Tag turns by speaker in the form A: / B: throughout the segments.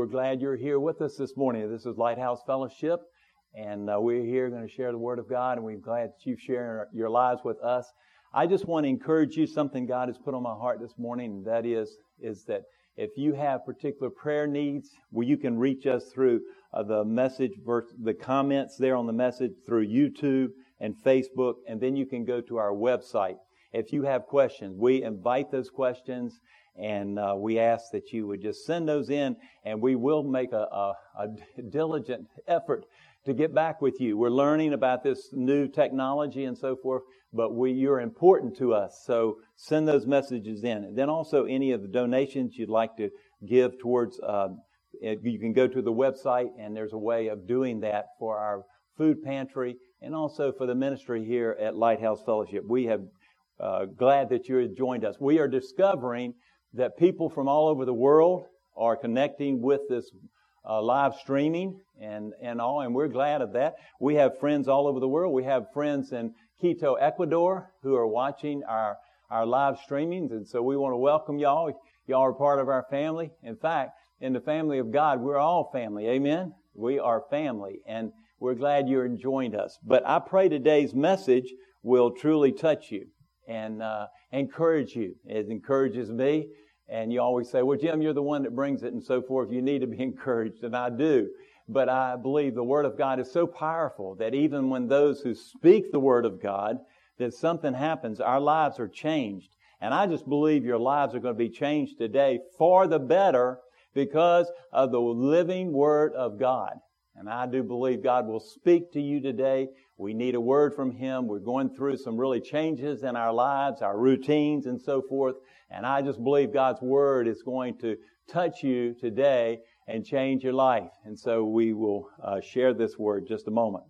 A: We're glad you're here with us this morning. This is Lighthouse Fellowship, and uh, we're here going to share the Word of God, and we're glad that you've shared your lives with us. I just want to encourage you something God has put on my heart this morning, and that is, is that if you have particular prayer needs, well, you can reach us through uh, the message, the comments there on the message through YouTube and Facebook, and then you can go to our website. If you have questions, we invite those questions and uh, we ask that you would just send those in, and we will make a, a, a diligent effort to get back with you. We're learning about this new technology and so forth, but we, you're important to us. So send those messages in. And then also any of the donations you'd like to give towards, uh, you can go to the website and there's a way of doing that for our food pantry and also for the ministry here at Lighthouse Fellowship. We have uh, glad that you have joined us. We are discovering that people from all over the world are connecting with this uh, live streaming and, and all, and we're glad of that. We have friends all over the world. We have friends in Quito, Ecuador, who are watching our, our live streamings, and so we want to welcome y'all. Y'all are part of our family. In fact, in the family of God, we're all family. Amen? We are family, and we're glad you're joined us. But I pray today's message will truly touch you and uh, encourage you. It encourages me. And you always say, well, Jim, you're the one that brings it and so forth. You need to be encouraged. And I do. But I believe the Word of God is so powerful that even when those who speak the Word of God, that something happens, our lives are changed. And I just believe your lives are going to be changed today for the better because of the living Word of God. And I do believe God will speak to you today. We need a word from Him. We're going through some really changes in our lives, our routines, and so forth. And I just believe God's Word is going to touch you today and change your life. And so we will uh, share this word just a moment.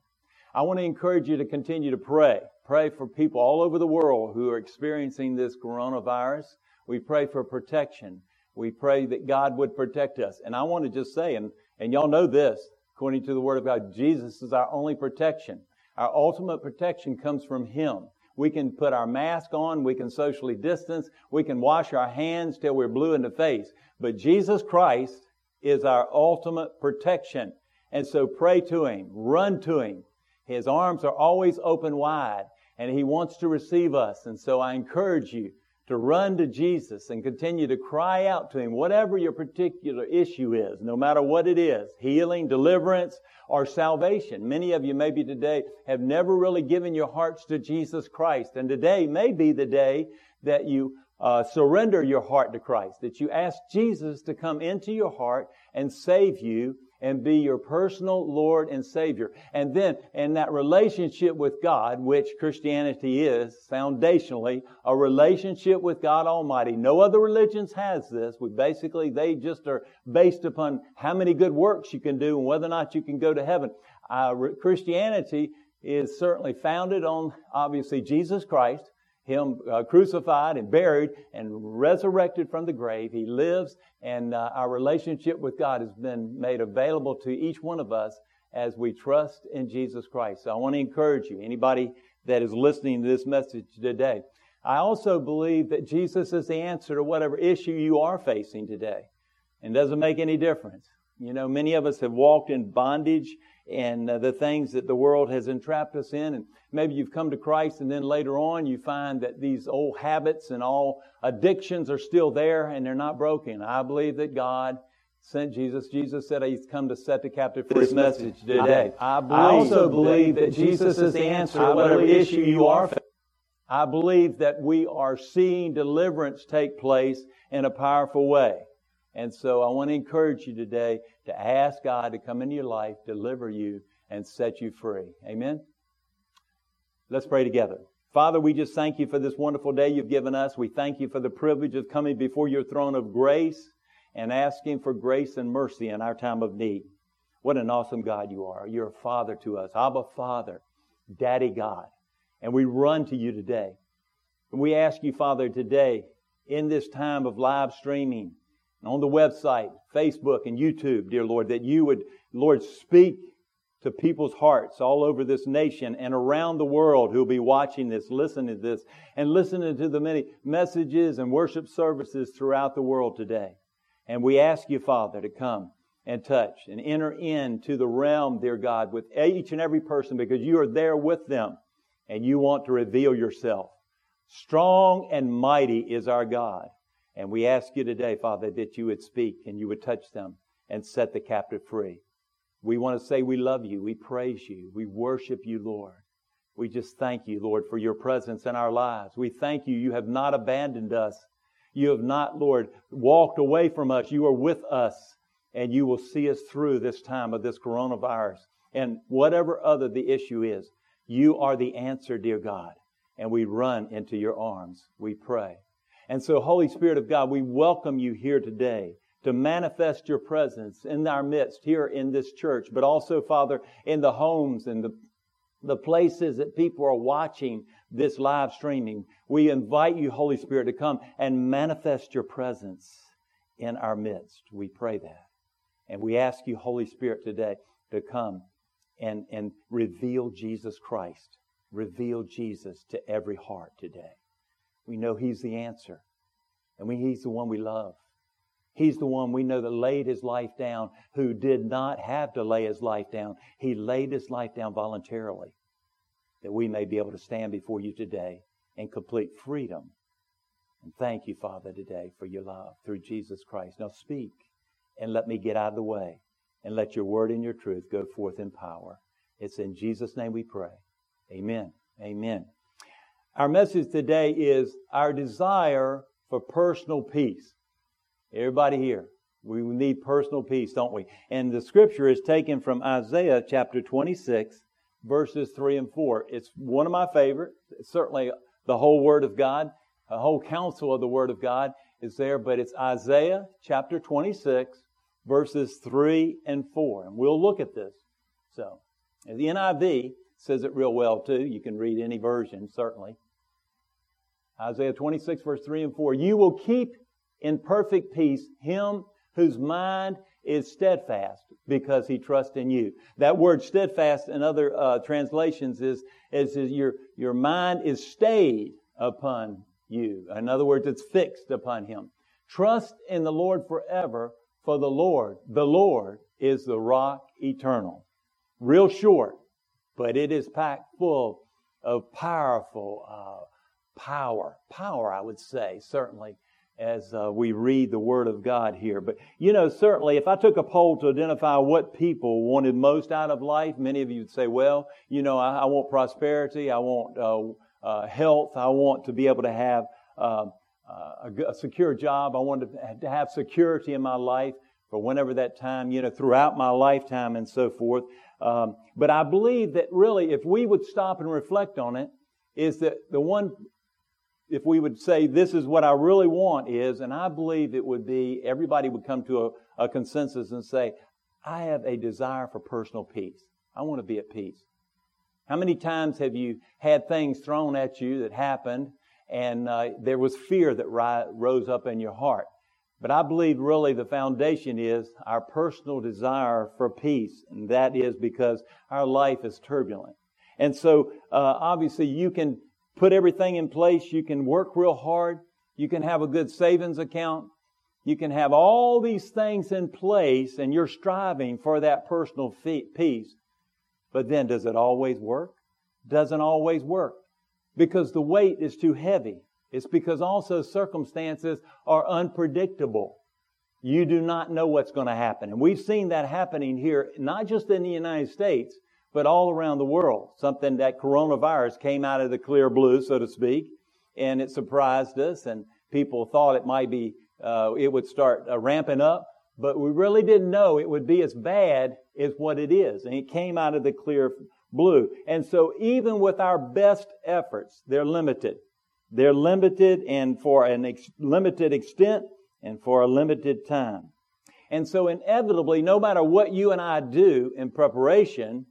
A: I want to encourage you to continue to pray. Pray for people all over the world who are experiencing this coronavirus. We pray for protection. We pray that God would protect us. And I want to just say, and, and y'all know this, according to the Word of God, Jesus is our only protection. Our ultimate protection comes from Him. We can put our mask on, we can socially distance, we can wash our hands till we're blue in the face. But Jesus Christ is our ultimate protection. And so pray to Him, run to Him. His arms are always open wide, and He wants to receive us. And so I encourage you to run to Jesus and continue to cry out to Him, whatever your particular issue is, no matter what it is, healing, deliverance, or salvation. Many of you maybe today have never really given your hearts to Jesus Christ. And today may be the day that you uh, surrender your heart to Christ, that you ask Jesus to come into your heart and save you and be your personal Lord and Savior. And then in that relationship with God, which Christianity is foundationally a relationship with God Almighty. No other religions has this. We basically, they just are based upon how many good works you can do and whether or not you can go to heaven. Uh, Christianity is certainly founded on obviously Jesus Christ him uh, crucified and buried and resurrected from the grave. He lives, and uh, our relationship with God has been made available to each one of us as we trust in Jesus Christ. So I want to encourage you, anybody that is listening to this message today. I also believe that Jesus is the answer to whatever issue you are facing today. And doesn't make any difference. You know, many of us have walked in bondage and uh, the things that the world has entrapped us in. And maybe you've come to Christ and then later on you find that these old habits and all addictions are still there and they're not broken. I believe that God sent Jesus. Jesus said he's come to set the captive free. This message today. I, I, believe I also believe that Jesus is the answer to whatever issue you are facing. I believe that we are seeing deliverance take place in a powerful way. And so I want to encourage you today to ask God to come into your life, deliver you, and set you free. Amen? Let's pray together. Father, we just thank you for this wonderful day you've given us. We thank you for the privilege of coming before your throne of grace and asking for grace and mercy in our time of need. What an awesome God you are. You're a father to us. Abba Father, Daddy God. And we run to you today. And we ask you, Father, today, in this time of live streaming, on the website, Facebook, and YouTube, dear Lord, that you would, Lord, speak to people's hearts all over this nation and around the world who'll be watching this, listening to this, and listening to the many messages and worship services throughout the world today. And we ask you, Father, to come and touch and enter into the realm, dear God, with each and every person because you are there with them and you want to reveal yourself. Strong and mighty is our God. And we ask you today, Father, that you would speak and you would touch them and set the captive free. We want to say we love you. We praise you. We worship you, Lord. We just thank you, Lord, for your presence in our lives. We thank you. You have not abandoned us. You have not, Lord, walked away from us. You are with us and you will see us through this time of this coronavirus and whatever other the issue is. You are the answer, dear God. And we run into your arms. We pray. And so, Holy Spirit of God, we welcome you here today to manifest your presence in our midst here in this church, but also, Father, in the homes and the, the places that people are watching this live streaming. We invite you, Holy Spirit, to come and manifest your presence in our midst. We pray that. And we ask you, Holy Spirit, today to come and, and reveal Jesus Christ. Reveal Jesus to every heart today. We know He's the answer. And we, He's the one we love. He's the one we know that laid his life down, who did not have to lay his life down. He laid his life down voluntarily that we may be able to stand before you today in complete freedom. And thank you, Father, today for your love through Jesus Christ. Now speak and let me get out of the way and let your word and your truth go forth in power. It's in Jesus' name we pray. Amen. Amen. Our message today is our desire for personal peace. Everybody here, we need personal peace, don't we? And the scripture is taken from Isaiah chapter 26, verses 3 and 4. It's one of my favorite. It's certainly the whole Word of God, the whole counsel of the Word of God is there, but it's Isaiah chapter 26, verses 3 and 4. And we'll look at this. So, the NIV says it real well too. You can read any version, certainly. Isaiah 26, verse 3 and 4. You will keep in perfect peace him whose mind is steadfast because he trusts in you. That word steadfast in other uh, translations is, is, is your, your mind is stayed upon you. In other words, it's fixed upon him. Trust in the Lord forever, for the Lord, the Lord is the rock eternal. Real short, but it is packed full of powerful uh, power. Power, I would say, certainly as uh, we read the Word of God here. But, you know, certainly if I took a poll to identify what people wanted most out of life, many of you would say, well, you know, I, I want prosperity, I want uh, uh, health, I want to be able to have um, uh, a, a, secure job, I want to, to have security in my life for whenever that time, you know, throughout my lifetime and so forth. Um, but I believe that really, if we would stop and reflect on it, is that the one if we would say this is what I really want is, and I believe it would be, everybody would come to a, a consensus and say, I have a desire for personal peace. I want to be at peace. How many times have you had things thrown at you that happened and uh, there was fear that ri- rose up in your heart? But I believe really the foundation is our personal desire for peace, and that is because our life is turbulent. And so, uh, obviously, you can put everything in place. You can work real hard. You can have a good savings account. You can have all these things in place and you're striving for that personal peace. But then does it always work? Doesn't always work because the weight is too heavy. It's because also circumstances are unpredictable. You do not know what's going to happen. And we've seen that happening here, not just in the United States, but all around the world. Something that coronavirus came out of the clear blue, so to speak, and it surprised us, and people thought it might be, uh, it would start uh, ramping up, but we really didn't know it would be as bad as what it is, and it came out of the clear blue. And so even with our best efforts, they're limited. They're limited and for an ex- limited extent and for a limited time. And so inevitably, no matter what you and I do in preparation,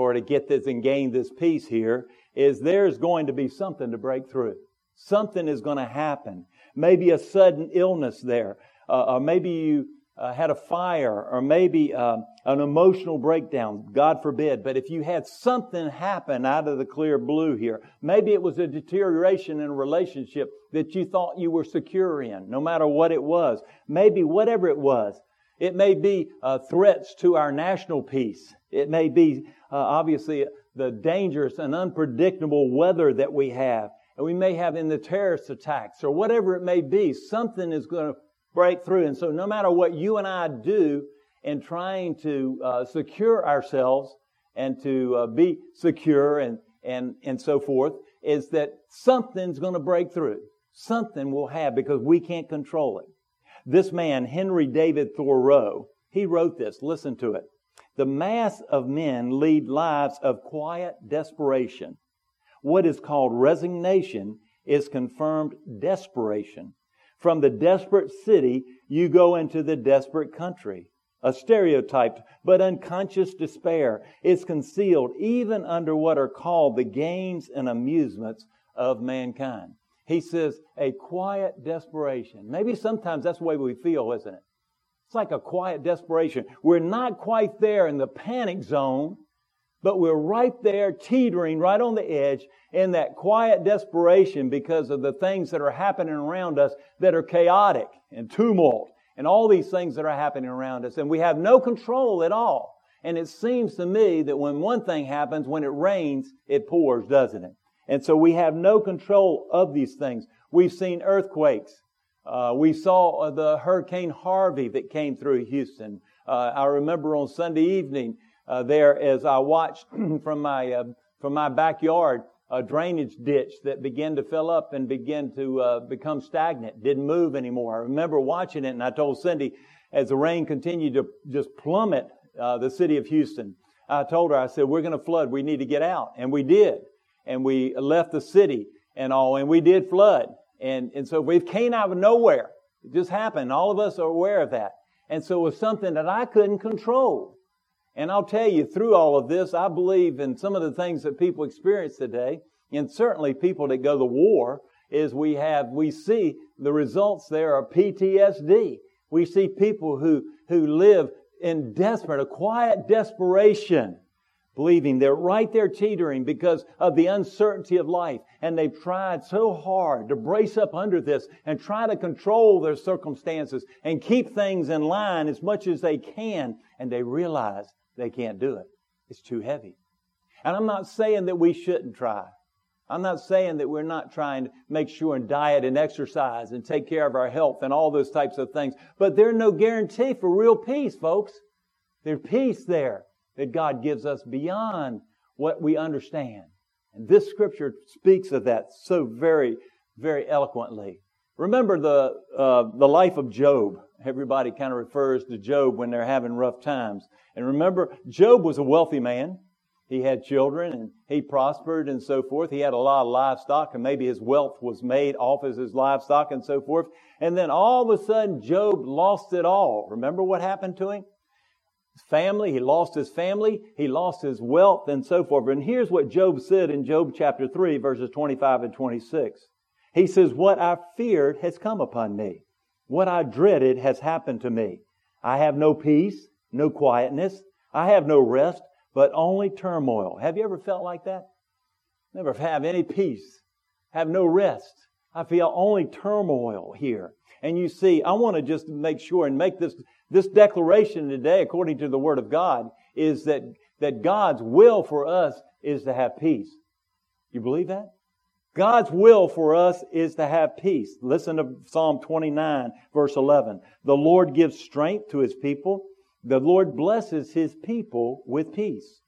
A: for to get this and gain this peace here is there's going to be something to break through. Something is going to happen. Maybe a sudden illness there, uh, or maybe you uh, had a fire, or maybe um, an emotional breakdown, God forbid. But if you had something happen out of the clear blue here, maybe it was a deterioration in a relationship that you thought you were secure in, no matter what it was. Maybe whatever it was, It may be uh, threats to our national peace. It may be, uh, obviously, the dangerous and unpredictable weather that we have. And we may have in the terrorist attacks or whatever it may be, something is going to break through. And so no matter what you and I do in trying to uh, secure ourselves and to uh, be secure and, and, and so forth, is that something's going to break through. Something will have because we can't control it. This man, Henry David Thoreau, he wrote this. Listen to it. The mass of men lead lives of quiet desperation. What is called resignation is confirmed desperation. From the desperate city, you go into the desperate country. A stereotyped but unconscious despair is concealed even under what are called the games and amusements of mankind. He says, a quiet desperation. Maybe sometimes that's the way we feel, isn't it? It's like a quiet desperation. We're not quite there in the panic zone, but we're right there teetering right on the edge in that quiet desperation because of the things that are happening around us that are chaotic and tumult and all these things that are happening around us. And we have no control at all. And it seems to me that when one thing happens, when it rains, it pours, doesn't it? And so we have no control of these things. We've seen earthquakes. Uh, we saw uh, the Hurricane Harvey that came through Houston. Uh, I remember on Sunday evening uh, there as I watched from my uh, from my backyard a drainage ditch that began to fill up and begin to uh, become stagnant, didn't move anymore. I remember watching it and I told Cindy as the rain continued to just plummet uh, the city of Houston, I told her, I said, we're going to flood. We need to get out. And we did. And we left the city and all, and we did flood. And, and so we came out of nowhere. It just happened. All of us are aware of that. And so it was something that I couldn't control. And I'll tell you, through all of this, I believe in some of the things that people experience today, and certainly people that go to war, is we have, we see the results there are PTSD. We see people who, who live in desperate, a quiet desperation, believing they're right there teetering because of the uncertainty of life. And they've tried so hard to brace up under this and try to control their circumstances and keep things in line as much as they can. And they realize they can't do it. It's too heavy. And I'm not saying that we shouldn't try. I'm not saying that we're not trying to make sure and diet and exercise and take care of our health and all those types of things. But there's no guarantee for real peace, folks. There's peace there that God gives us beyond what we understand. And this scripture speaks of that so very, very eloquently. Remember the, uh, the life of Job. Everybody kind of refers to Job when they're having rough times. And remember, Job was a wealthy man. He had children and he prospered and so forth. He had a lot of livestock and maybe his wealth was made off of his livestock and so forth. And then all of a sudden, Job lost it all. Remember what happened to him? His family, he lost his family, he lost his wealth and so forth. And here's what Job said in Job chapter 3, verses 25 and 26. He says, What I feared has come upon me. What I dreaded has happened to me. I have no peace, no quietness. I have no rest, but only turmoil. Have you ever felt like that? Never have any peace, have no rest. I feel only turmoil here. And you see, I want to just make sure and make this, this declaration today, according to the Word of God, is that, that God's will for us is to have peace. You believe that? God's will for us is to have peace. Listen to Psalm 29 verse 11. The Lord gives strength to His people. The Lord blesses His people with peace.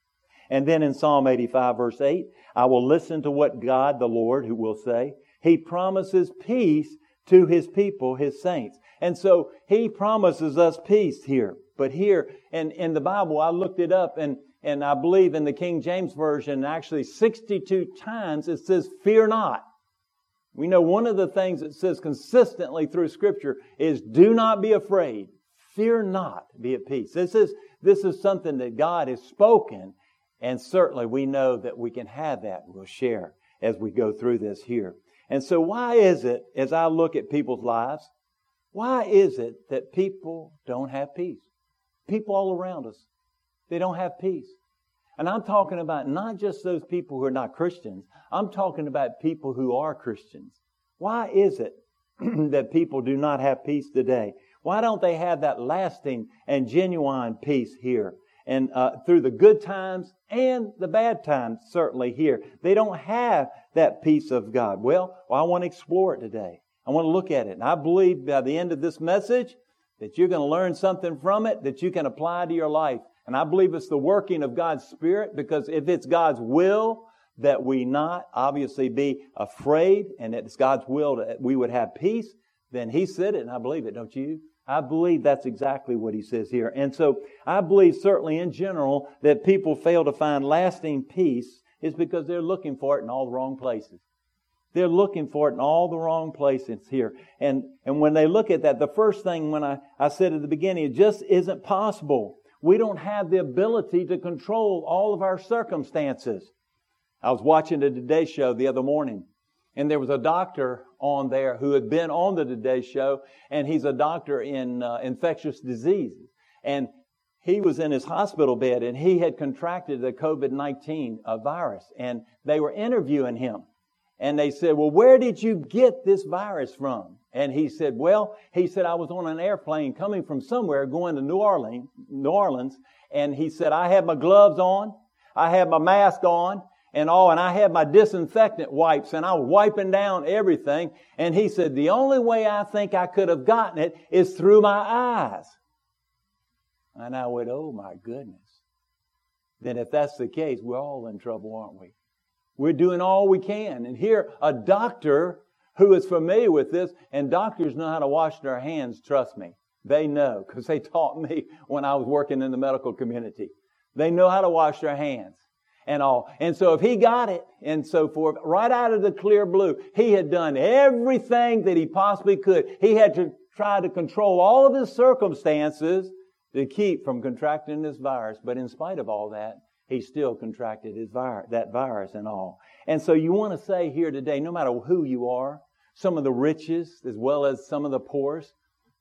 A: And then in Psalm 85 verse 8, I will listen to what God the Lord who will say. He promises peace to His people, His saints. And so He promises us peace here. But here in, in the Bible, I looked it up and and I believe in the King James Version, actually 62 times it says, fear not. We know one of the things it says consistently through scripture is do not be afraid. Fear not, be at peace. This is, this is something that God has spoken, and certainly we know that we can have that. We'll share as we go through this here. And so why is it, as I look at people's lives, why is it that people don't have peace? People all around us. They don't have peace. And I'm talking about not just those people who are not Christians. I'm talking about people who are Christians. Why is it that people do not have peace today? Why don't they have that lasting and genuine peace here? And uh, through the good times and the bad times, certainly here, they don't have that peace of God. Well, well I want to explore it today. I want to look at it. And I believe by the end of this message that you're going to learn something from it that you can apply to your life. And I believe it's the working of God's Spirit because if it's God's will that we not obviously be afraid and it's God's will that we would have peace, then He said it and I believe it, don't you? I believe that's exactly what He says here. And so I believe certainly in general that people fail to find lasting peace is because they're looking for it in all the wrong places. They're looking for it in all the wrong places here. And, and when they look at that, the first thing when I, I said at the beginning, it just isn't possible. We don't have the ability to control all of our circumstances. I was watching the Today Show the other morning, and there was a doctor on there who had been on the Today Show, and he's a doctor in uh, infectious diseases. And he was in his hospital bed, and he had contracted the COVID-19 uh, virus, and they were interviewing him. And they said, well, where did you get this virus from? And he said, well, he said, I was on an airplane coming from somewhere going to New Orleans, New Orleans. And he said, I had my gloves on. I had my mask on and all, and I had my disinfectant wipes and I was wiping down everything. And he said, the only way I think I could have gotten it is through my eyes. And I went, oh my goodness. Then if that's the case, we're all in trouble, aren't we? We're doing all we can. And here, a doctor who is familiar with this, and doctors know how to wash their hands, trust me. They know, because they taught me when I was working in the medical community. They know how to wash their hands and all. And so if he got it and so forth, right out of the clear blue, he had done everything that he possibly could. He had to try to control all of his circumstances to keep from contracting this virus. But in spite of all that, he still contracted his virus, that virus and all. And so you want to say here today, no matter who you are, some of the richest as well as some of the poorest,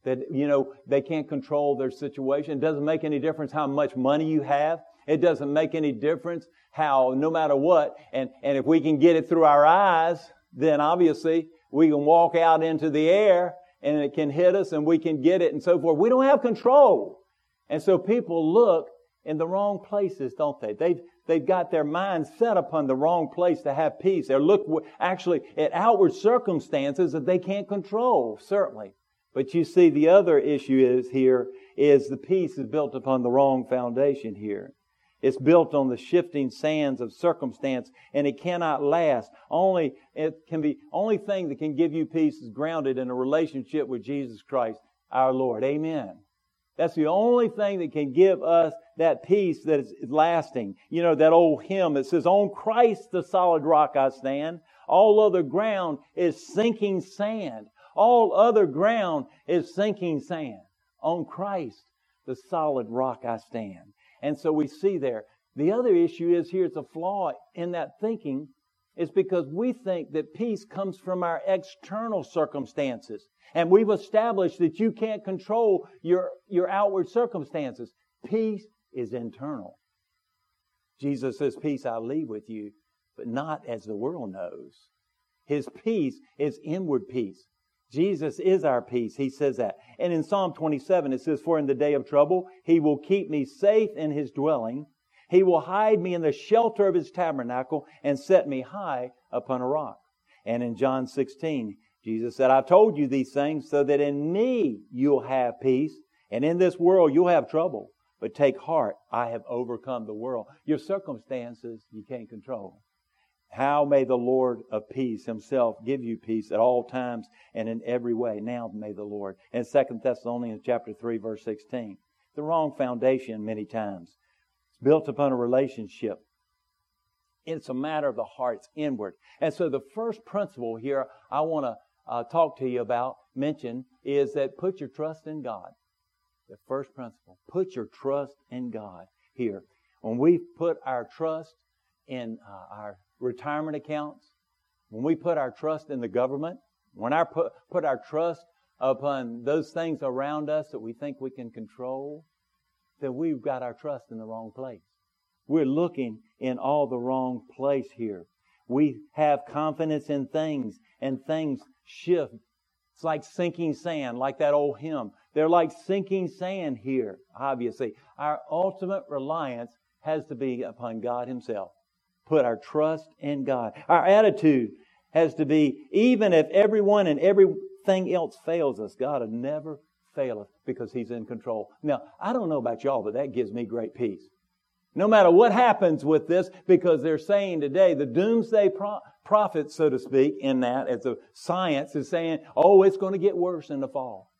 A: that, you know, they can't control their situation. It doesn't make any difference how much money you have. It doesn't make any difference how, no matter what, and, and if we can get it through our eyes, then obviously we can walk out into the air and it can hit us and we can get it and so forth. We don't have control. And so people look in the wrong places, don't they? They've, they've got their minds set upon the wrong place to have peace. They're look actually at outward circumstances that they can't control, certainly. But you see, the other issue is here is the peace is built upon the wrong foundation here. It's built on the shifting sands of circumstance and it cannot last. Only, it can be, only thing that can give you peace is grounded in a relationship with Jesus Christ, our Lord. Amen. That's the only thing that can give us that peace that is lasting. You know, that old hymn that says, On Christ the solid rock I stand. All other ground is sinking sand. All other ground is sinking sand. On Christ the solid rock I stand. And so we see there. The other issue is here's a flaw in that thinking is because we think that peace comes from our external circumstances. And we've established that you can't control your, your outward circumstances. Peace is internal. Jesus says, Peace I leave with you, but not as the world knows. His peace is inward peace. Jesus is our peace. He says that. And in Psalm 27, it says, For in the day of trouble, he will keep me safe in his dwelling. He will hide me in the shelter of his tabernacle and set me high upon a rock. And in John 16, Jesus said, I've told you these things so that in me you'll have peace, and in this world you'll have trouble. But take heart, I have overcome the world. Your circumstances you can't control. How may the Lord of peace himself give you peace at all times and in every way? Now may the Lord. In Second Thessalonians chapter 3 verse 16. The wrong foundation many times. It's built upon a relationship it's a matter of the heart's inward. And so the first principle here I want to uh, talk to you about, mention, is that put your trust in God. The first principle. Put your trust in God here. When we put our trust in uh, our retirement accounts, when we put our trust in the government, when I put, put our trust upon those things around us that we think we can control, then we've got our trust in the wrong place. We're looking in all the wrong place here. We have confidence in things and things shift It's like sinking sand, like that old hymn. They're like sinking sand here, obviously. Our ultimate reliance has to be upon God Himself. Put our trust in God. Our attitude has to be, even if everyone and everything else fails us, God will never fail us because He's in control. Now, I don't know about y'all, but that gives me great peace. No matter what happens with this, because they're saying today, the doomsday pro- prophet, so to speak, in that, as a science is saying, oh, it's going to get worse in the fall.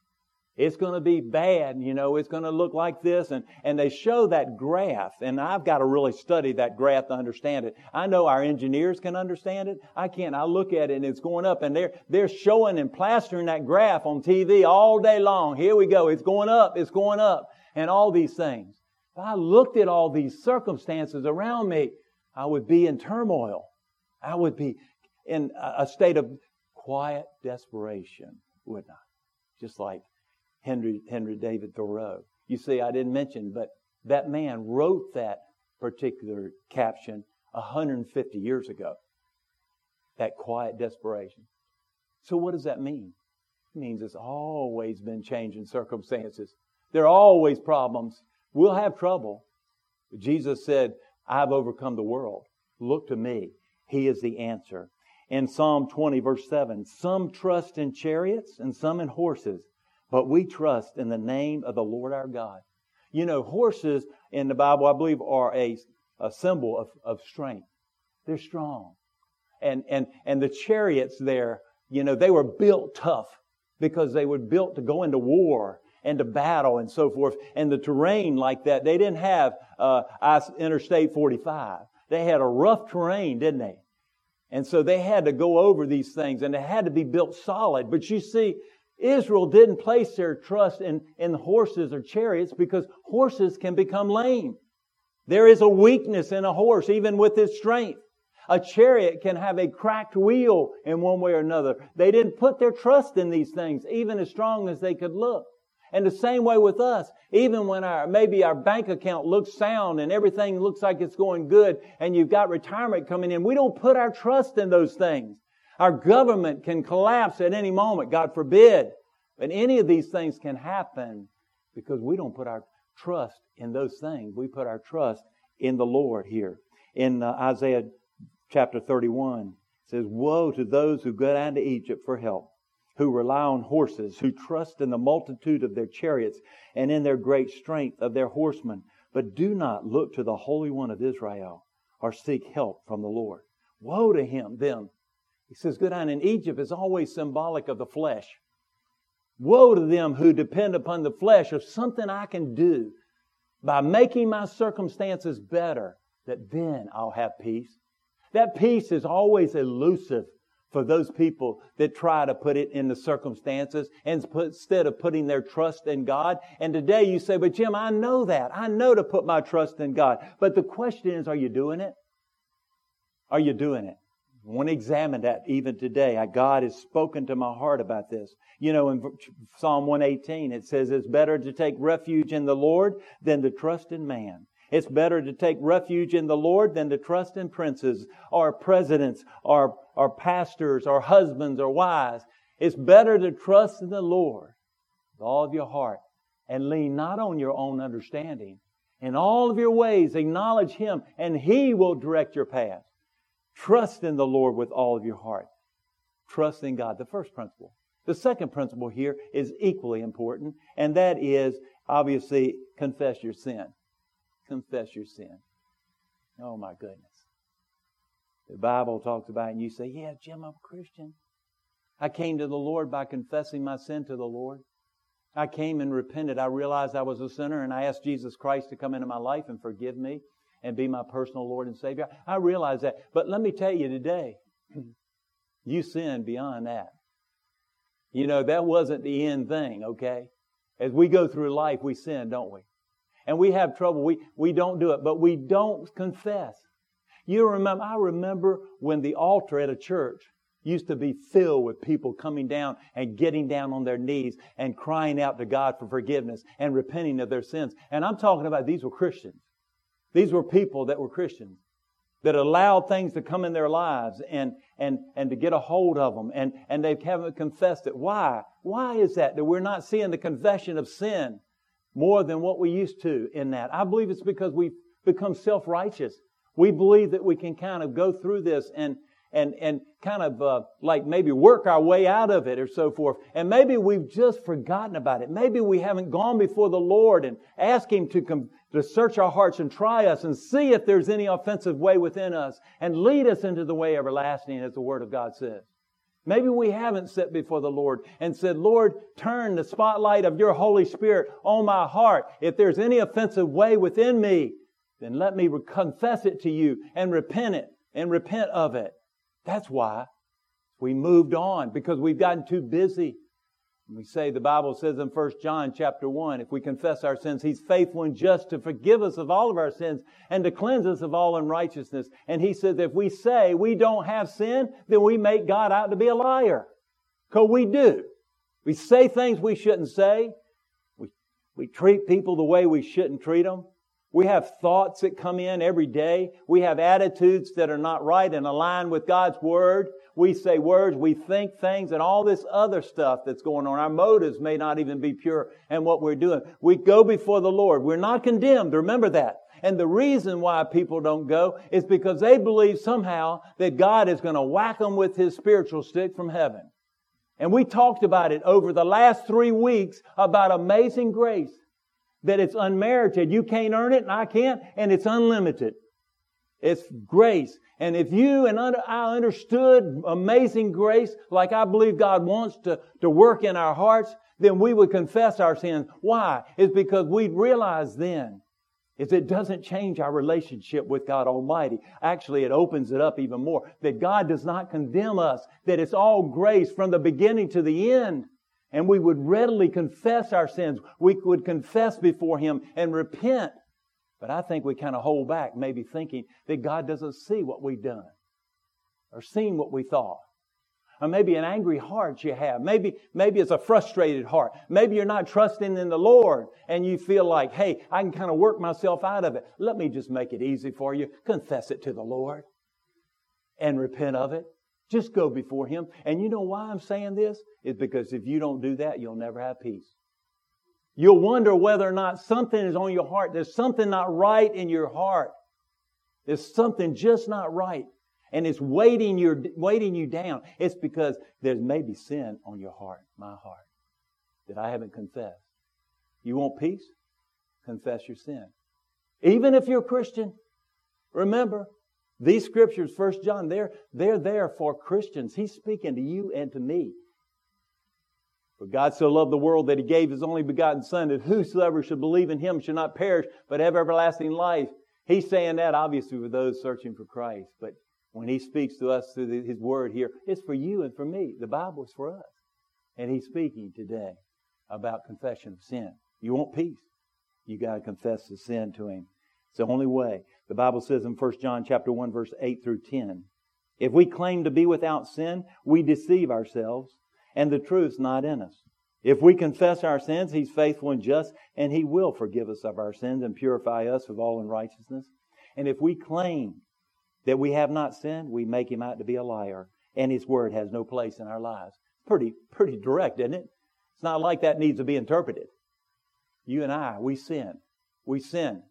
A: It's going to be bad, you know, it's going to look like this. And, and they show that graph, and I've got to really study that graph to understand it. I know our engineers can understand it. I can't. I look at it and it's going up, and they're, they're showing and plastering that graph on TV all day long. Here we go. It's going up, it's going up, and all these things. If I looked at all these circumstances around me, I would be in turmoil. I would be in a state of quiet desperation, wouldn't I? Just like Henry, Henry David Thoreau. You see, I didn't mention, but that man wrote that particular caption 150 years ago. That quiet desperation. So what does that mean? It means it's always been changing circumstances. There are always problems. We'll have trouble. Jesus said, I've overcome the world. Look to me. He is the answer. In Psalm 20, verse 7, some trust in chariots and some in horses, but we trust in the name of the Lord our God. You know, horses in the Bible, I believe, are a, a symbol of, of strength. They're strong. And, and, and the chariots there, you know, they were built tough because they were built to go into war and to battle and so forth. And the terrain like that, they didn't have uh, Interstate 45. They had a rough terrain, didn't they? And so they had to go over these things and they had to be built solid. But you see, Israel didn't place their trust in, in horses or chariots because horses can become lame. There is a weakness in a horse, even with its strength. A chariot can have a cracked wheel in one way or another. They didn't put their trust in these things, even as strong as they could look. And the same way with us, even when our, maybe our bank account looks sound and everything looks like it's going good and you've got retirement coming in, we don't put our trust in those things. Our government can collapse at any moment, God forbid. But any of these things can happen because we don't put our trust in those things. We put our trust in the Lord here. In uh, Isaiah chapter 31, it says, Woe to those who go down to Egypt for help who rely on horses, who trust in the multitude of their chariots and in their great strength of their horsemen, but do not look to the Holy One of Israel or seek help from the Lord. Woe to him, them. He says, Go down. In Egypt is always symbolic of the flesh. Woe to them who depend upon the flesh of something I can do by making my circumstances better, that then I'll have peace. That peace is always elusive for those people that try to put it in the circumstances instead of putting their trust in God. And today you say, but Jim, I know that. I know to put my trust in God. But the question is, are you doing it? Are you doing it? Want to examine that even today. God has spoken to my heart about this. You know, in Psalm 118, it says it's better to take refuge in the Lord than to trust in man. It's better to take refuge in the Lord than to trust in princes or presidents or, or pastors or husbands or wives. It's better to trust in the Lord with all of your heart and lean not on your own understanding. In all of your ways, acknowledge Him and He will direct your path. Trust in the Lord with all of your heart. Trust in God, the first principle. The second principle here is equally important, and that is obviously confess your sin confess your sin. Oh my goodness. The Bible talks about it and you say, Yeah, Jim, I'm a Christian. I came to the Lord by confessing my sin to the Lord. I came and repented. I realized I was a sinner and I asked Jesus Christ to come into my life and forgive me and be my personal Lord and Savior. I realize that. But let me tell you today, you sin beyond that. You know, that wasn't the end thing, okay? As we go through life, we sin, don't we? and we have trouble. We, we don't do it, but we don't confess. You remember, I remember when the altar at a church used to be filled with people coming down and getting down on their knees and crying out to God for forgiveness and repenting of their sins. And I'm talking about these were Christians. These were people that were Christians. that allowed things to come in their lives and, and, and to get a hold of them and, and they haven't confessed it. Why? Why is that? That we're not seeing the confession of sin more than what we used to in that. I believe it's because we've become self-righteous. We believe that we can kind of go through this and, and, and kind of uh, like maybe work our way out of it or so forth. And maybe we've just forgotten about it. Maybe we haven't gone before the Lord and asked Him to come, to search our hearts and try us and see if there's any offensive way within us and lead us into the way everlasting as the Word of God says. Maybe we haven't sat before the Lord and said, Lord, turn the spotlight of your Holy Spirit on my heart. If there's any offensive way within me, then let me confess it to you and repent it and repent of it. That's why we moved on because we've gotten too busy we say the Bible says in 1 John chapter 1, if we confess our sins, He's faithful and just to forgive us of all of our sins and to cleanse us of all unrighteousness. And He says if we say we don't have sin, then we make God out to be a liar. Because we do. We say things we shouldn't say. We, we treat people the way we shouldn't treat them. We have thoughts that come in every day. We have attitudes that are not right and aligned with God's Word. We say words, we think things, and all this other stuff that's going on. Our motives may not even be pure and what we're doing. We go before the Lord. We're not condemned. Remember that. And the reason why people don't go is because they believe somehow that God is going to whack them with His spiritual stick from heaven. And we talked about it over the last three weeks about amazing grace that it's unmerited. You can't earn it and I can't, and it's unlimited. It's grace. And if you and I understood amazing grace like I believe God wants to, to work in our hearts, then we would confess our sins. Why? It's because we'd realize then is it doesn't change our relationship with God Almighty. Actually, it opens it up even more. That God does not condemn us, that it's all grace from the beginning to the end and we would readily confess our sins. We would confess before Him and repent. But I think we kind of hold back, maybe thinking that God doesn't see what we've done or seen what we thought. Or maybe an angry heart you have. Maybe, maybe it's a frustrated heart. Maybe you're not trusting in the Lord and you feel like, hey, I can kind of work myself out of it. Let me just make it easy for you. Confess it to the Lord and repent of it. Just go before Him. And you know why I'm saying this? Is because if you don't do that, you'll never have peace. You'll wonder whether or not something is on your heart. There's something not right in your heart. There's something just not right. And it's weighting, your, weighting you down. It's because there's maybe sin on your heart, my heart, that I haven't confessed. You want peace? Confess your sin. Even if you're a Christian, remember, these scriptures, First John, they're, they're there for Christians. He's speaking to you and to me. For God so loved the world that he gave his only begotten Son, that whosoever should believe in him should not perish, but have everlasting life. He's saying that obviously for those searching for Christ. But when he speaks to us through his word here, it's for you and for me. The Bible is for us. And he's speaking today about confession of sin. You want peace? You got to confess the sin to him. It's the only way. The Bible says in 1 John chapter 1 verse 8 through 10, if we claim to be without sin, we deceive ourselves and the truth's not in us. If we confess our sins, He's faithful and just, and He will forgive us of our sins and purify us of all unrighteousness. And if we claim that we have not sinned, we make Him out to be a liar, and His word has no place in our lives. Pretty, pretty direct, isn't it? It's not like that needs to be interpreted. You and I, we sin. We sin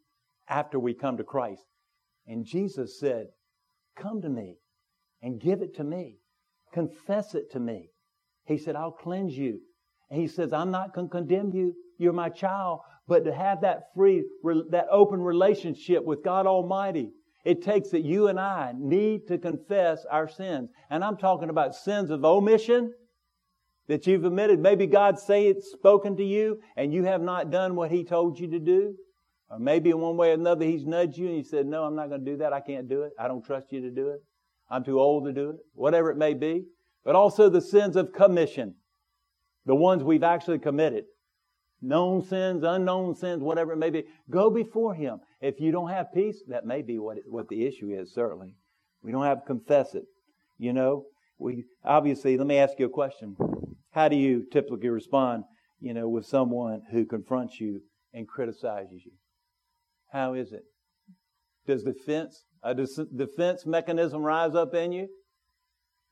A: after we come to Christ. And Jesus said, Come to me and give it to me. Confess it to me. He said, I'll cleanse you. And he says, I'm not going to condemn you. You're my child. But to have that free, that open relationship with God Almighty, it takes that you and I need to confess our sins. And I'm talking about sins of omission that you've omitted. Maybe God say it's spoken to you and you have not done what He told you to do. Or maybe in one way or another, he's nudged you and you said, No, I'm not going to do that. I can't do it. I don't trust you to do it. I'm too old to do it. Whatever it may be. But also the sins of commission. The ones we've actually committed. Known sins, unknown sins, whatever it may be. Go before him. If you don't have peace, that may be what, what the issue is, certainly. We don't have to confess it. You know, we obviously, let me ask you a question. How do you typically respond, you know, with someone who confronts you and criticizes you? How is it? Does defense, uh, a defense mechanism rise up in you?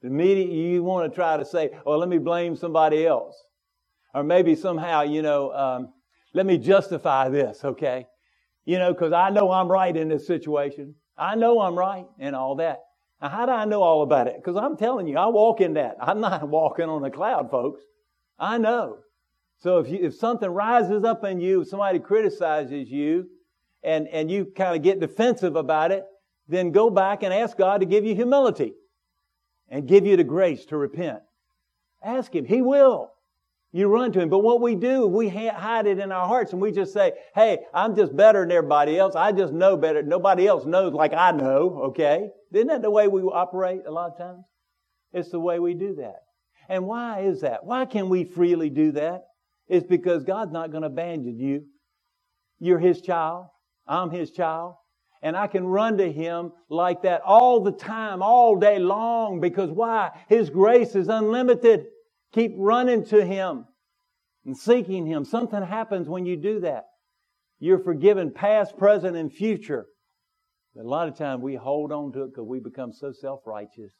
A: Immediately you want to try to say, oh, let me blame somebody else. Or maybe somehow, you know, um, let me justify this, okay? You know, because I know I'm right in this situation. I know I'm right and all that. Now, how do I know all about it? Because I'm telling you, I walk in that. I'm not walking on a cloud, folks. I know. So if you, if something rises up in you, if somebody criticizes you, and, and you kind of get defensive about it, then go back and ask God to give you humility and give you the grace to repent. Ask Him. He will. You run to Him. But what we do, we hide it in our hearts and we just say, hey, I'm just better than everybody else. I just know better. Nobody else knows like I know, okay? Isn't that the way we operate a lot of times? It's the way we do that. And why is that? Why can we freely do that? It's because God's not going to abandon you. You're His child. I'm His child. And I can run to Him like that all the time, all day long, because why? His grace is unlimited. Keep running to Him and seeking Him. Something happens when you do that. You're forgiven past, present, and future. But a lot of times we hold on to it because we become so self-righteous.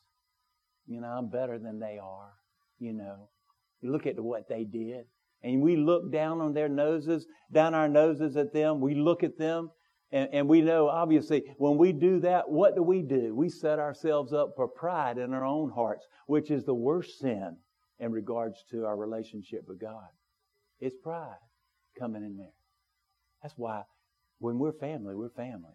A: You know, I'm better than they are. You know, you look at what they did and we look down on their noses, down our noses at them. We look at them and, and, we know, obviously, when we do that, what do we do? We set ourselves up for pride in our own hearts, which is the worst sin in regards to our relationship with God. It's pride coming in there. That's why when we're family, we're family.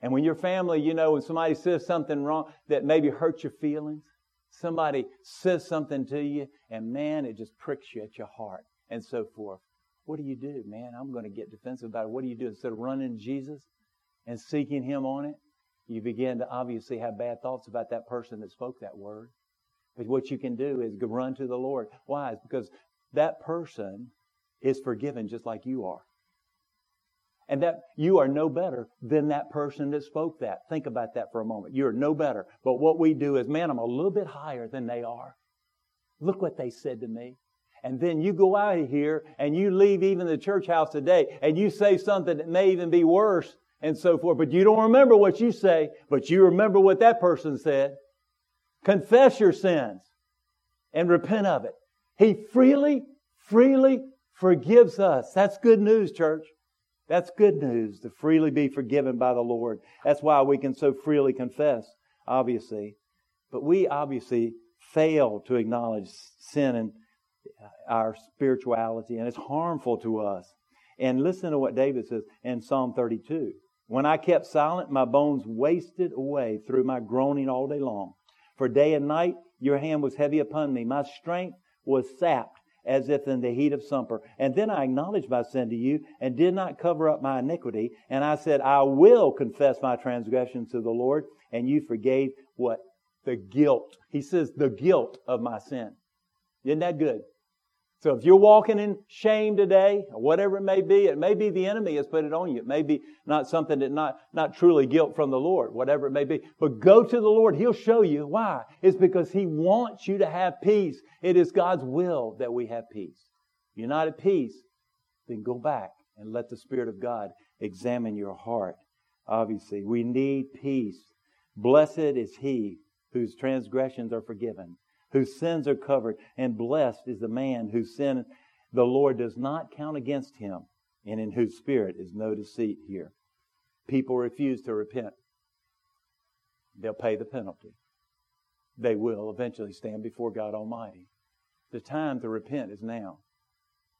A: And when you're family, you know, when somebody says something wrong that maybe hurts your feelings, somebody says something to you, and man, it just pricks you at your heart, and so forth. What do you do, man? I'm going to get defensive about it. What do you do? Instead of running Jesus and seeking Him on it, you begin to obviously have bad thoughts about that person that spoke that word. But what you can do is run to the Lord. Why? It's because that person is forgiven just like you are. And that you are no better than that person that spoke that. Think about that for a moment. You're no better. But what we do is, man, I'm a little bit higher than they are. Look what they said to me. And then you go out of here and you leave even the church house today and you say something that may even be worse and so forth. But you don't remember what you say, but you remember what that person said. Confess your sins and repent of it. He freely, freely forgives us. That's good news, church. That's good news to freely be forgiven by the Lord. That's why we can so freely confess, obviously. But we obviously fail to acknowledge sin and our spirituality, and it's harmful to us. And listen to what David says in Psalm 32. When I kept silent, my bones wasted away through my groaning all day long. For day and night your hand was heavy upon me. My strength was sapped as if in the heat of summer. And then I acknowledged my sin to you and did not cover up my iniquity. And I said, I will confess my transgressions to the Lord. And you forgave what? The guilt. He says, the guilt of my sin. Isn't that good? So if you're walking in shame today, or whatever it may be, it may be the enemy has put it on you. It may be not something that not, not truly guilt from the Lord, whatever it may be. But go to the Lord. He'll show you why. It's because He wants you to have peace. It is God's will that we have peace. If you're not at peace, then go back and let the Spirit of God examine your heart. Obviously, we need peace. Blessed is he whose transgressions are forgiven whose sins are covered, and blessed is the man whose sin the Lord does not count against him, and in whose spirit is no deceit here. People refuse to repent. They'll pay the penalty. They will eventually stand before God Almighty. The time to repent is now.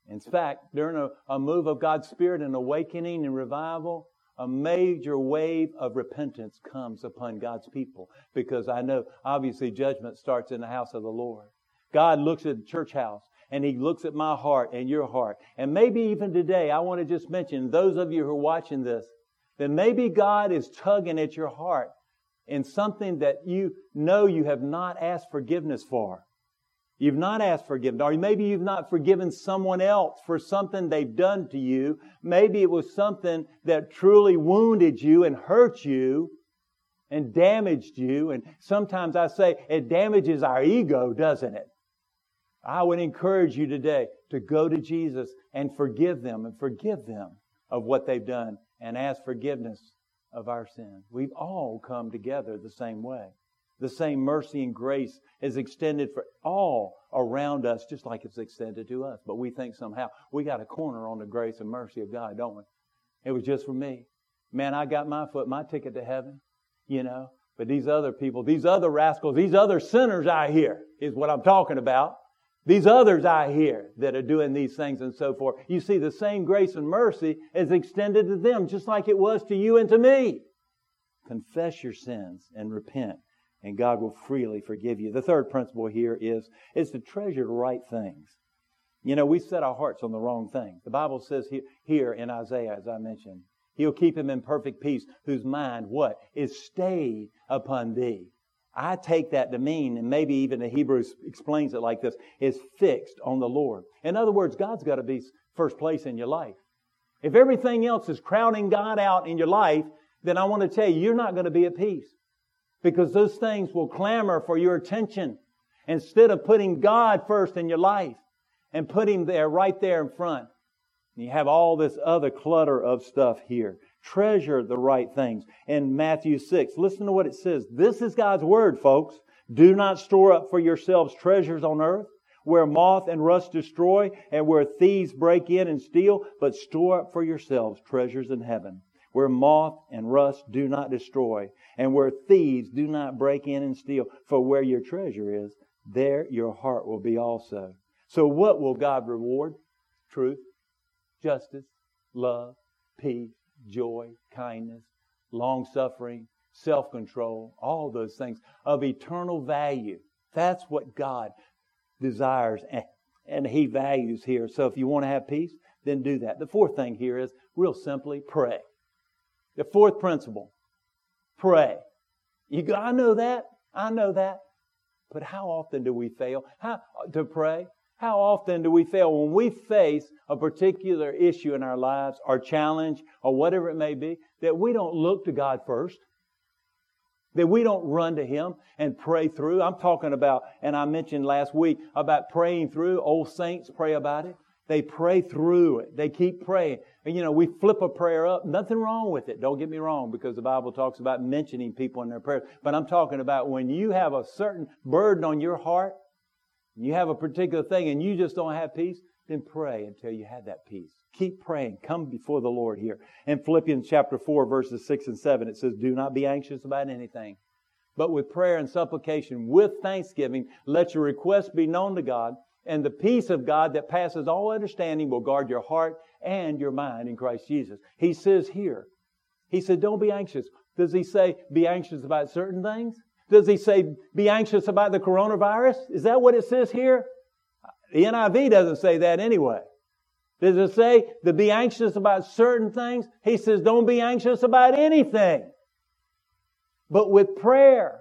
A: In fact, during a, a move of God's Spirit and awakening and revival, a major wave of repentance comes upon God's people because I know obviously judgment starts in the house of the Lord. God looks at the church house and he looks at my heart and your heart. And maybe even today, I want to just mention those of you who are watching this, that maybe God is tugging at your heart in something that you know you have not asked forgiveness for. You've not asked forgiveness, or maybe you've not forgiven someone else for something they've done to you. Maybe it was something that truly wounded you and hurt you and damaged you. And sometimes I say it damages our ego, doesn't it? I would encourage you today to go to Jesus and forgive them and forgive them of what they've done and ask forgiveness of our sins. We've all come together the same way. The same mercy and grace is extended for all around us, just like it's extended to us. But we think somehow we got a corner on the grace and mercy of God, don't we? It was just for me. Man, I got my foot, my ticket to heaven, you know. But these other people, these other rascals, these other sinners I hear is what I'm talking about. These others I hear that are doing these things and so forth. You see, the same grace and mercy is extended to them just like it was to you and to me. Confess your sins and repent, and God will freely forgive you. The third principle here is, is to treasure the right things. You know, we set our hearts on the wrong thing. The Bible says here, here in Isaiah, as I mentioned, He'll keep him in perfect peace, whose mind, what? Is stayed upon thee. I take that to mean, and maybe even the Hebrews explains it like this, is fixed on the Lord. In other words, God's got to be first place in your life. If everything else is crowding God out in your life, then I want to tell you, you're not going to be at peace. Because those things will clamor for your attention instead of putting God first in your life and put Him there, right there in front. You have all this other clutter of stuff here. Treasure the right things. In Matthew 6, listen to what it says. This is God's word, folks. Do not store up for yourselves treasures on earth where moth and rust destroy and where thieves break in and steal, but store up for yourselves treasures in heaven where moth and rust do not destroy and where thieves do not break in and steal. For where your treasure is, there your heart will be also. So what will God reward? Truth justice, love, peace, joy, kindness, long suffering, self control, all those things of eternal value. That's what God desires and, He values here. So if you want to have peace, then do that. The fourth thing here is real simply pray. The fourth principle pray. You go, I know that. I know that. But how often do we fail? How, to pray? How often do we fail when we face a particular issue in our lives or challenge or whatever it may be that we don't look to God first? That we don't run to Him and pray through. I'm talking about, and I mentioned last week about praying through. Old saints pray about it. They pray through it. They keep praying. And you know, we flip a prayer up. Nothing wrong with it. Don't get me wrong because the Bible talks about mentioning people in their prayers. But I'm talking about when you have a certain burden on your heart you have a particular thing and you just don't have peace, then pray until you have that peace. Keep praying. Come before the Lord here. In Philippians chapter 4, verses 6 and 7, it says, Do not be anxious about anything, but with prayer and supplication, with thanksgiving, let your requests be known to God, and the peace of God that passes all understanding will guard your heart and your mind in Christ Jesus. He says here, He said, Don't be anxious. Does He say, Be anxious about certain things? Does he say, be anxious about the coronavirus? Is that what it says here? The NIV doesn't say that anyway. Does it say to be anxious about certain things? He says, don't be anxious about anything. But with prayer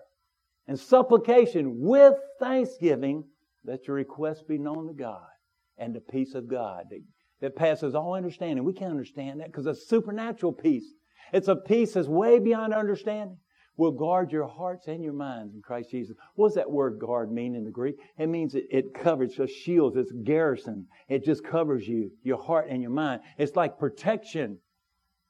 A: and supplication, with thanksgiving, let your request be known to God and the peace of God that, that passes all understanding. We can't understand that because it's supernatural peace. It's a peace that's way beyond understanding will guard your hearts and your minds in Christ Jesus. What does that word guard mean in the Greek? It means it, it covers, a shield, it's garrison. It just covers you, your heart and your mind. It's like protection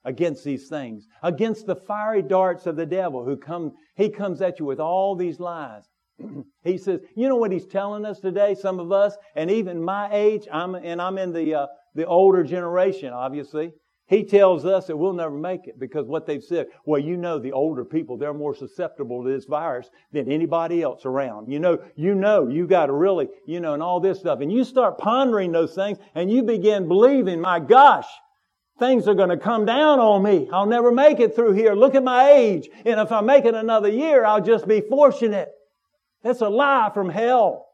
A: against these things, against the fiery darts of the devil who come, he comes at you with all these lies. he says, you know what he's telling us today, some of us, and even my age, I'm, and I'm in the, uh, the older generation, obviously. He tells us that we'll never make it because what they've said, well, you know, the older people, they're more susceptible to this virus than anybody else around. You know, you know, you got to really, you know, and all this stuff. And you start pondering those things and you begin believing, my gosh, things are going to come down on me. I'll never make it through here. Look at my age. And if I make it another year, I'll just be fortunate. That's a lie from hell.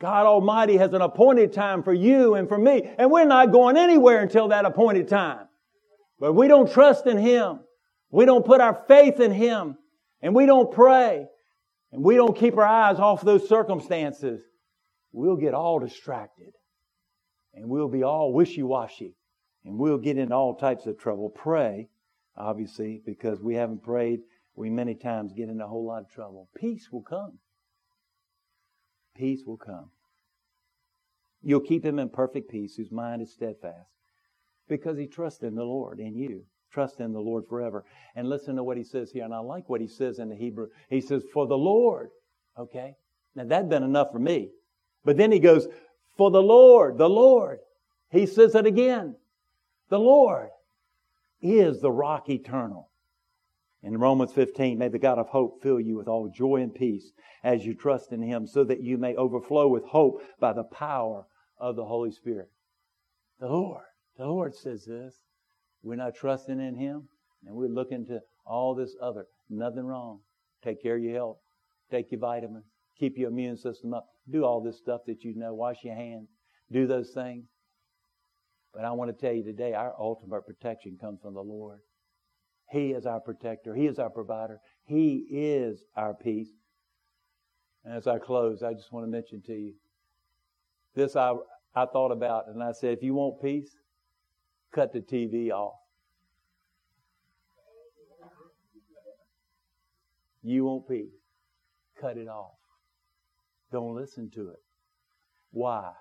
A: God Almighty has an appointed time for you and for me, and we're not going anywhere until that appointed time. But we don't trust in Him. We don't put our faith in Him, and we don't pray, and we don't keep our eyes off those circumstances. We'll get all distracted, and we'll be all wishy-washy, and we'll get in all types of trouble. Pray, obviously, because we haven't prayed, we many times get in a whole lot of trouble. Peace will come peace will come. You'll keep him in perfect peace whose mind is steadfast because he trusts in the Lord, in you. Trust in the Lord forever. And listen to what he says here. And I like what he says in the Hebrew. He says, For the Lord. Okay? Now that'd been enough for me. But then he goes, For the Lord, the Lord. He says it again. The Lord is the rock eternal. In Romans 15, may the God of hope fill you with all joy and peace as you trust in him, so that you may overflow with hope by the power of the Holy Spirit. The Lord, the Lord says this. We're not trusting in him, and we're looking to all this other. Nothing wrong. Take care of your health. Take your vitamins. Keep your immune system up. Do all this stuff that you know. Wash your hands. Do those things. But I want to tell you today, our ultimate protection comes from the Lord. He is our protector. He is our provider. He is our peace. And as I close, I just want to mention to you this I, I thought about, and I said, if you want peace, cut the TV off. You want peace, cut it off. Don't listen to it. Why?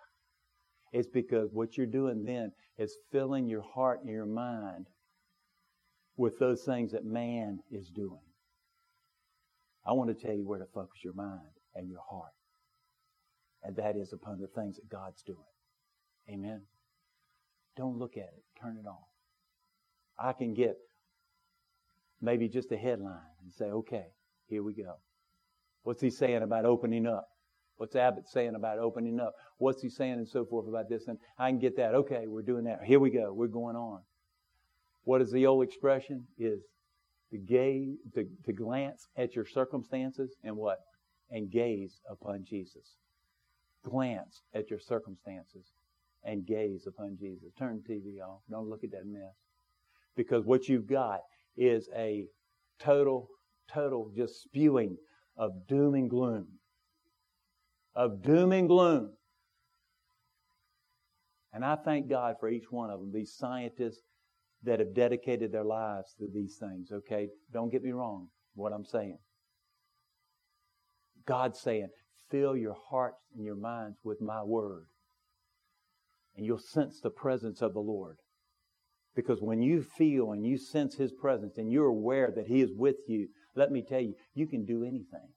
A: It's because what you're doing then is filling your heart and your mind with those things that man is doing. I want to tell you where to focus your mind and your heart. And that is upon the things that God's doing. Amen. Don't look at it. Turn it off. I can get maybe just a headline and say, okay, here we go. What's he saying about opening up? What's Abbott saying about opening up? What's he saying and so forth about this? And I can get that. Okay, we're doing that. Here we go. We're going on. What is the old expression? Is to gaze, to, to glance at your circumstances and what? And gaze upon Jesus. Glance at your circumstances and gaze upon Jesus. Turn the TV off. Don't look at that mess. Because what you've got is a total, total just spewing of doom and gloom. Of doom and gloom. And I thank God for each one of them, these scientists that have dedicated their lives to these things, okay? Don't get me wrong, what I'm saying. God's saying, fill your hearts and your minds with my word. And you'll sense the presence of the Lord. Because when you feel and you sense His presence and you're aware that He is with you, let me tell you, you can do anything.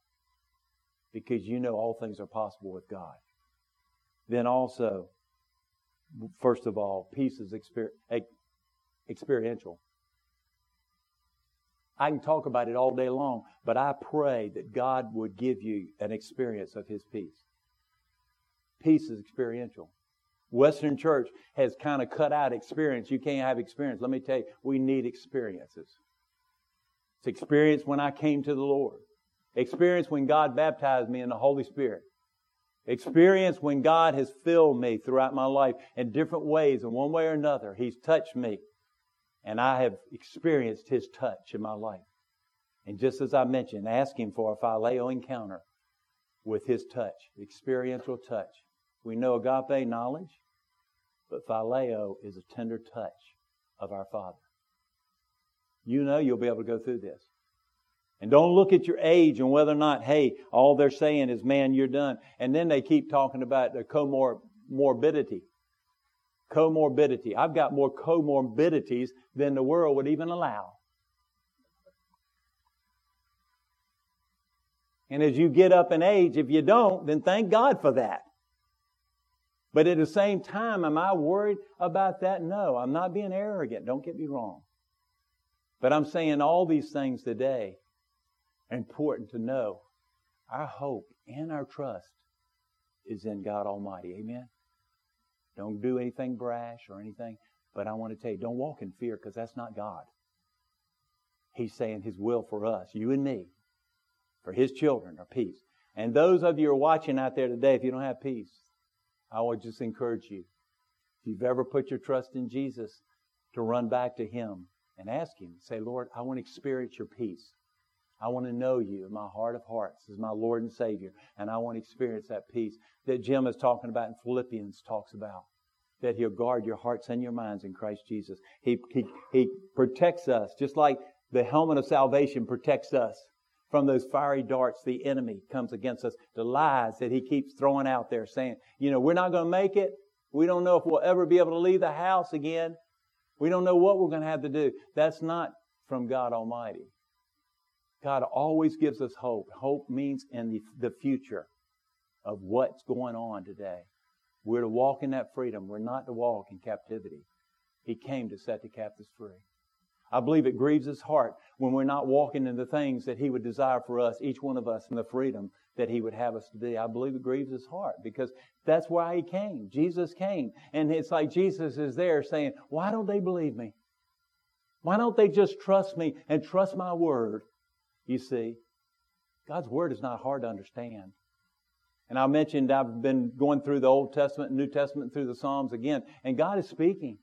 A: Because you know all things are possible with God. Then also, first of all, peace is exper- experiential. I can talk about it all day long, but I pray that God would give you an experience of His peace. Peace is experiential. Western church has kind of cut out experience. You can't have experience. Let me tell you, we need experiences. It's experience when I came to the Lord. Experience when God baptized me in the Holy Spirit. Experience when God has filled me throughout my life in different ways, in one way or another. He's touched me. And I have experienced His touch in my life. And just as I mentioned, ask Him for a phileo encounter with His touch, experiential touch. We know agape knowledge, but phileo is a tender touch of our Father. You know you'll be able to go through this. And don't look at your age and whether or not, hey, all they're saying is, man, you're done. And then they keep talking about the comorbidity. Comorbidity. I've got more comorbidities than the world would even allow. And as you get up in age, if you don't, then thank God for that. But at the same time, am I worried about that? No, I'm not being arrogant. Don't get me wrong. But I'm saying all these things today are important to know. Our hope and our trust is in God Almighty. Amen. Don't do anything brash or anything. But I want to tell you, don't walk in fear because that's not God. He's saying His will for us, you and me, for His children, are peace. And those of you who are watching out there today, if you don't have peace, I would just encourage you. If you've ever put your trust in Jesus, to run back to Him and ask Him, say, Lord, I want to experience your peace. I want to know you in my heart of hearts as my Lord and Savior. And I want to experience that peace that Jim is talking about in Philippians talks about. That He'll guard your hearts and your minds in Christ Jesus. He, he, he protects us just like the helmet of salvation protects us from those fiery darts the enemy comes against us, the lies that he keeps throwing out there saying, you know, we're not going to make it. We don't know if we'll ever be able to leave the house again. We don't know what we're going to have to do. That's not from God Almighty. God always gives us hope. Hope means in the, the future of what's going on today. We're to walk in that freedom. We're not to walk in captivity. He came to set the captives free. I believe it grieves his heart when we're not walking in the things that he would desire for us, each one of us, in the freedom that he would have us to be. I believe it grieves his heart because that's why he came. Jesus came. And it's like Jesus is there saying, Why don't they believe me? Why don't they just trust me and trust my word? You see, God's word is not hard to understand. And I mentioned I've been going through the Old Testament and New Testament through the Psalms again, and God is speaking.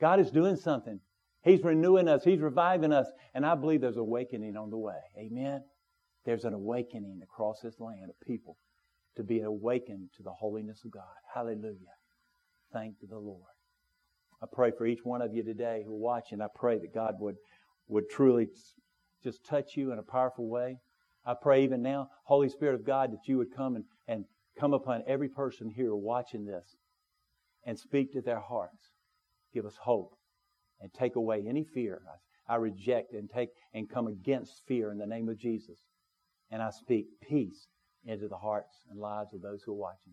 A: God is doing something. He's renewing us. He's reviving us. And I believe there's awakening on the way. Amen. There's an awakening across this land of people to be awakened to the holiness of God. Hallelujah. Thank the Lord. I pray for each one of you today who are watching. I pray that God would, would truly just touch you in a powerful way. I pray even now, Holy Spirit of God, that you would come and, and come upon every person here watching this and speak to their hearts. Give us hope and take away any fear. I, I reject and take and come against fear in the name of Jesus. And I speak peace into the hearts and lives of those who are watching.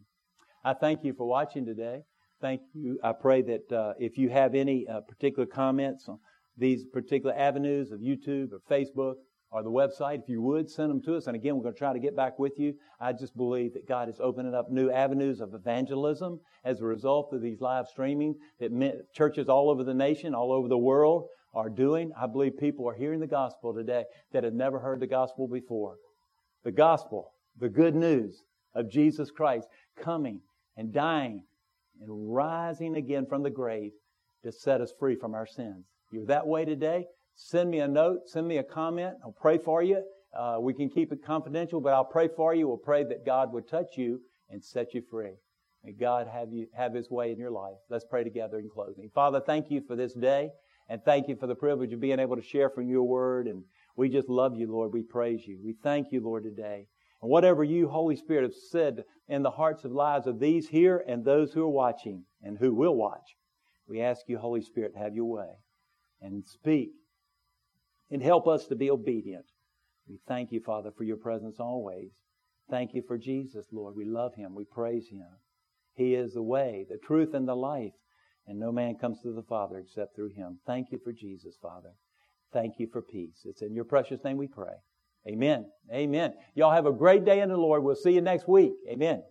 A: I thank you for watching today. Thank you. I pray that uh, if you have any uh, particular comments on these particular avenues of YouTube or Facebook or the website, if you would send them to us. And again, we're going to try to get back with you. I just believe that God is opening up new avenues of evangelism as a result of these live streaming that churches all over the nation, all over the world are doing. I believe people are hearing the gospel today that have never heard the gospel before. The gospel, the good news of Jesus Christ coming and dying and rising again from the grave to set us free from our sins. You're that way today? Send me a note, send me a comment. I'll pray for you. Uh, we can keep it confidential, but I'll pray for you. We'll pray that God would touch you and set you free. May God have you have His way in your life. Let's pray together in closing. Father, thank you for this day, and thank you for the privilege of being able to share from your word. And we just love you, Lord. We praise you. We thank you, Lord, today. And whatever you, Holy Spirit, have said in the hearts and lives of these here and those who are watching and who will watch, we ask you, Holy Spirit, have your way and speak and help us to be obedient. We thank you, Father, for your presence always. Thank you for Jesus, Lord. We love him. We praise him. He is the way, the truth, and the life. And no man comes to the Father except through him. Thank you for Jesus, Father. Thank you for peace. It's in your precious name we pray. Amen. Amen. Y'all have a great day in the Lord. We'll see you next week. Amen.